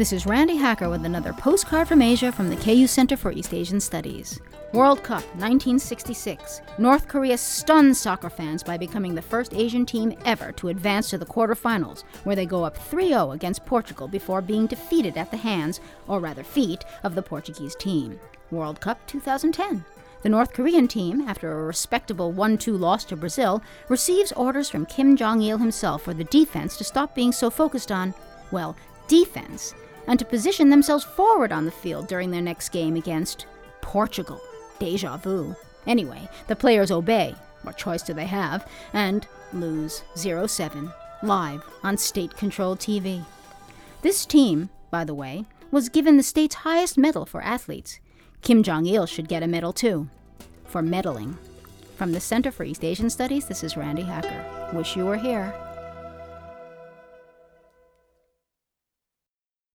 This is Randi Hacker with another postcard from Asia from the KU Center for East Asian Studies. World Cup 1966. North Korea stuns soccer fans by becoming the first Asian team ever to advance to the quarterfinals, where they go up 3 0 against Portugal before being defeated at the hands, or rather feet, of the Portuguese team. World Cup 2010. The North Korean team, after a respectable 1 2 loss to Brazil, receives orders from Kim Jong il himself for the defense to stop being so focused on, well, defense, and to position themselves forward on the field during their next game against Portugal. Deja vu. Anyway, the players obey. What choice do they have? And lose 0 7, live on state controlled TV. This team, by the way, was given the state's highest medal for athletes. Kim Jong il should get a medal too. For meddling. From the Center for East Asian Studies, this is Randi Hacker. Wish you were here.